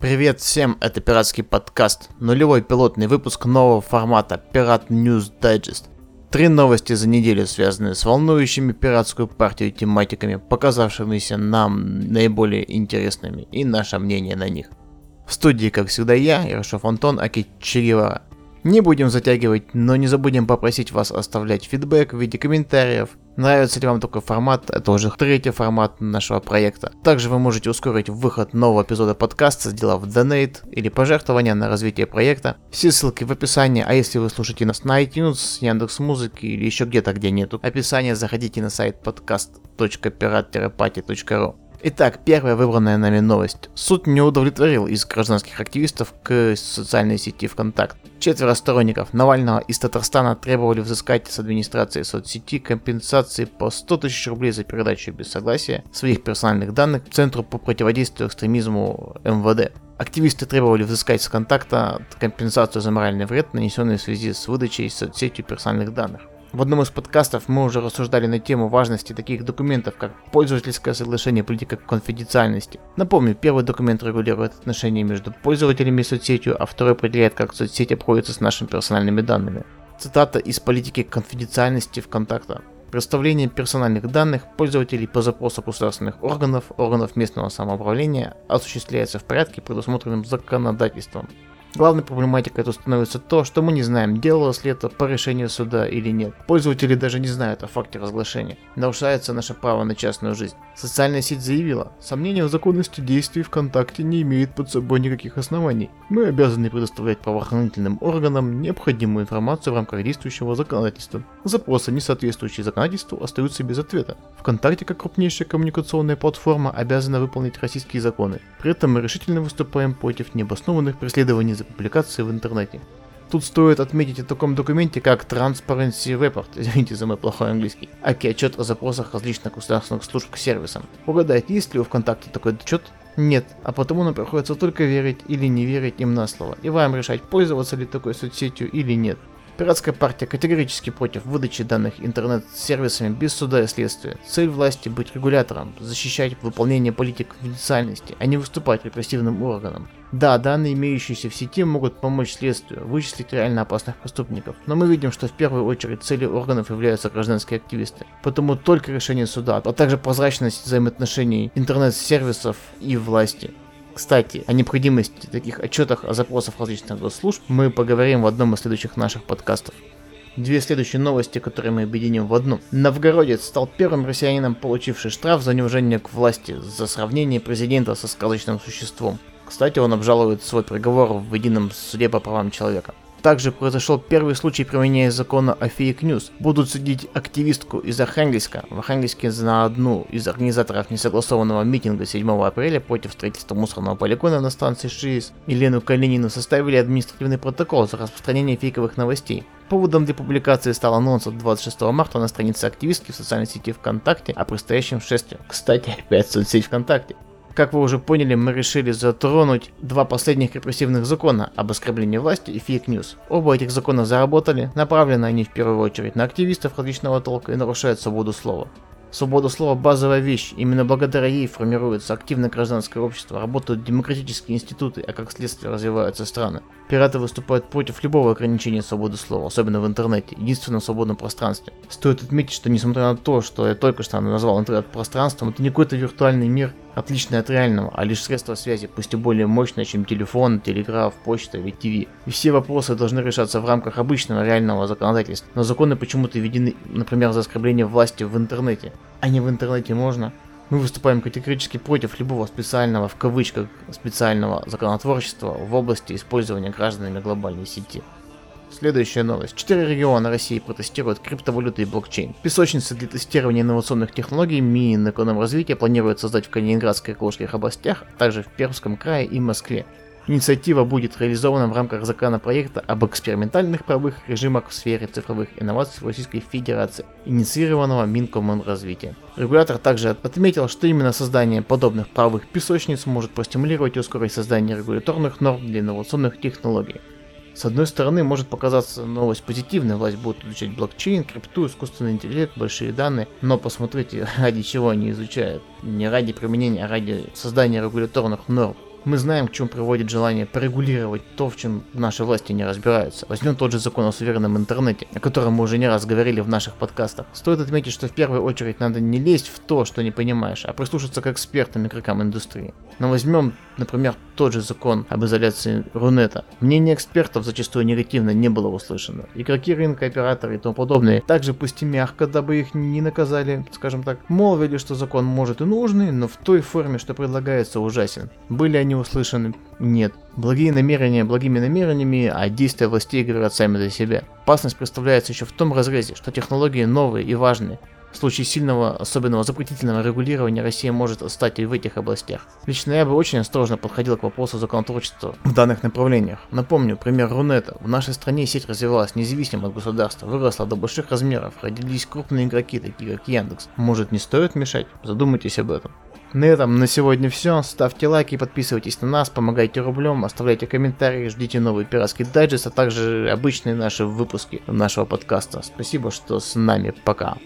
Привет всем, это пиратский подкаст, нулевой пилотный выпуск нового формата Пират News Digest. Три новости за неделю, связанные с волнующими пиратскую партию тематиками, показавшимися нам наиболее интересными, и наше мнение на них. В студии, как всегда, я, Ярошев Антон Акичиривара. Не будем затягивать, но не забудем попросить вас оставлять фидбэк в виде комментариев. Нравится ли вам такой формат? Это уже третий формат нашего проекта. Также вы можете ускорить выход нового эпизода подкаста, сделав донейт или пожертвование на развитие проекта. Все ссылки в описании, а если вы слушаете нас на iTunes, Яндекс Музыки или еще где-то, где нету описания, заходите на сайт podcast.pirat-party.ru. Итак, первая выбранная нами новость. Суд не удовлетворил из гражданских активистов к социальной сети ВКонтакт. Четверо сторонников Навального из Татарстана требовали взыскать с администрации соцсети компенсации по 100 тысяч рублей за передачу без согласия своих персональных данных Центру по противодействию экстремизму МВД. Активисты требовали взыскать с контакта компенсацию за моральный вред, нанесенный в связи с выдачей соцсетью персональных данных. В одном из подкастов мы уже рассуждали на тему важности таких документов, как пользовательское соглашение политика конфиденциальности. Напомню, первый документ регулирует отношения между пользователями и соцсетью, а второй определяет, как соцсеть обходится с нашими персональными данными. Цитата из политики конфиденциальности ВКонтакта. Представление персональных данных пользователей по запросу государственных органов, органов местного самоуправления осуществляется в порядке, предусмотренным законодательством. Главной проблематикой тут становится то, что мы не знаем, делалось ли это по решению суда или нет. Пользователи даже не знают о факте разглашения. Нарушается наше право на частную жизнь. Социальная сеть заявила, сомнение в законности действий ВКонтакте не имеет под собой никаких оснований. Мы обязаны предоставлять правоохранительным органам необходимую информацию в рамках действующего законодательства. Запросы, не соответствующие законодательству, остаются без ответа. ВКонтакте, как крупнейшая коммуникационная платформа, обязана выполнить российские законы. При этом мы решительно выступаем против необоснованных преследований за публикации в интернете. Тут стоит отметить о таком документе, как Transparency Report, извините за мой плохой английский, аки отчет о запросах различных государственных служб к сервисам. Угадайте, есть ли у ВКонтакте такой отчет? Нет, а потому нам приходится только верить или не верить им на слово, и вам решать, пользоваться ли такой соцсетью или нет. Пиратская партия категорически против выдачи данных интернет-сервисами без суда и следствия. Цель власти быть регулятором, защищать выполнение политик конфиденциальности, а не выступать репрессивным органом. Да, данные, имеющиеся в сети, могут помочь следствию вычислить реально опасных преступников, но мы видим, что в первую очередь целью органов являются гражданские активисты. Потому только решение суда, а также прозрачность взаимоотношений интернет-сервисов и власти. Кстати, о необходимости таких отчетах о запросах различных госслужб мы поговорим в одном из следующих наших подкастов. Две следующие новости, которые мы объединим в одну. Новгородец стал первым россиянином, получивший штраф за неуважение к власти за сравнение президента со сказочным существом. Кстати, он обжалует свой приговор в едином суде по правам человека. Также произошел первый случай применения закона о фейк news. Будут судить активистку из Архангельска. В Архангельске за одну из организаторов несогласованного митинга 7 апреля против строительства мусорного полигона на станции ШИИС Елену Калинину составили административный протокол за распространение фейковых новостей. Поводом для публикации стал анонс от 26 марта на странице активистки в социальной сети ВКонтакте о предстоящем шествии. Кстати, опять соцсеть ВКонтакте. Как вы уже поняли, мы решили затронуть два последних репрессивных закона об оскорблении власти и fake news. Оба этих закона заработали, направлены они в первую очередь на активистов различного толка и нарушают свободу слова. Свобода слова – базовая вещь, именно благодаря ей формируется активное гражданское общество, работают демократические институты, а как следствие развиваются страны. Пираты выступают против любого ограничения свободы слова, особенно в интернете, единственном свободном пространстве. Стоит отметить, что несмотря на то, что я только что назвал интернет пространством, это не какой-то виртуальный мир, отличный от реального, а лишь средство связи, пусть и более мощное, чем телефон, телеграф, почта или ТВ. И все вопросы должны решаться в рамках обычного реального законодательства, но законы почему-то введены, например, за оскорбление власти в интернете. А не в интернете можно? Мы выступаем категорически против любого специального, в кавычках, специального законотворчества в области использования гражданами глобальной сети. Следующая новость. Четыре региона России протестируют криптовалюты и блокчейн. Песочницы для тестирования инновационных технологий Минэкономразвития планируют создать в Калининградской и Калужских областях, а также в Пермском крае и Москве. Инициатива будет реализована в рамках законопроекта об экспериментальных правовых режимах в сфере цифровых инноваций в Российской Федерации, инициированного Минкоммунразвития. Регулятор также отметил, что именно создание подобных правовых песочниц может простимулировать и ускорить создание регуляторных норм для инновационных технологий. С одной стороны, может показаться новость позитивной, власть будет изучать блокчейн, крипту, искусственный интеллект, большие данные, но посмотрите, ради чего они изучают. Не ради применения, а ради создания регуляторных норм. Мы знаем, к чему приводит желание порегулировать то, в чем наши власти не разбираются. Возьмем тот же закон о суверенном интернете, о котором мы уже не раз говорили в наших подкастах. Стоит отметить, что в первую очередь надо не лезть в то, что не понимаешь, а прислушаться к экспертам и игрокам индустрии. Но возьмем, например, тот же закон об изоляции Рунета. Мнение экспертов зачастую негативно не было услышано. Игроки рынка, операторы и тому подобное также пусть и мягко, дабы их не наказали, скажем так, молвили, что закон может и нужный, но в той форме, что предлагается, ужасен. Были они услышаны? Нет. Благие намерения благими намерениями, а действия властей говорят сами за себя. Опасность представляется еще в том разрезе, что технологии новые и важные, в случае сильного, особенного запретительного регулирования Россия может отстать и в этих областях. Лично я бы очень осторожно подходил к вопросу законотворчества в данных направлениях. Напомню, пример Рунета. В нашей стране сеть развивалась независимо от государства, выросла до больших размеров, родились крупные игроки, такие как Яндекс. Может не стоит мешать? Задумайтесь об этом. На этом на сегодня все. Ставьте лайки, подписывайтесь на нас, помогайте рублем, оставляйте комментарии, ждите новый пиратский дайджест, а также обычные наши выпуски нашего подкаста. Спасибо, что с нами. Пока.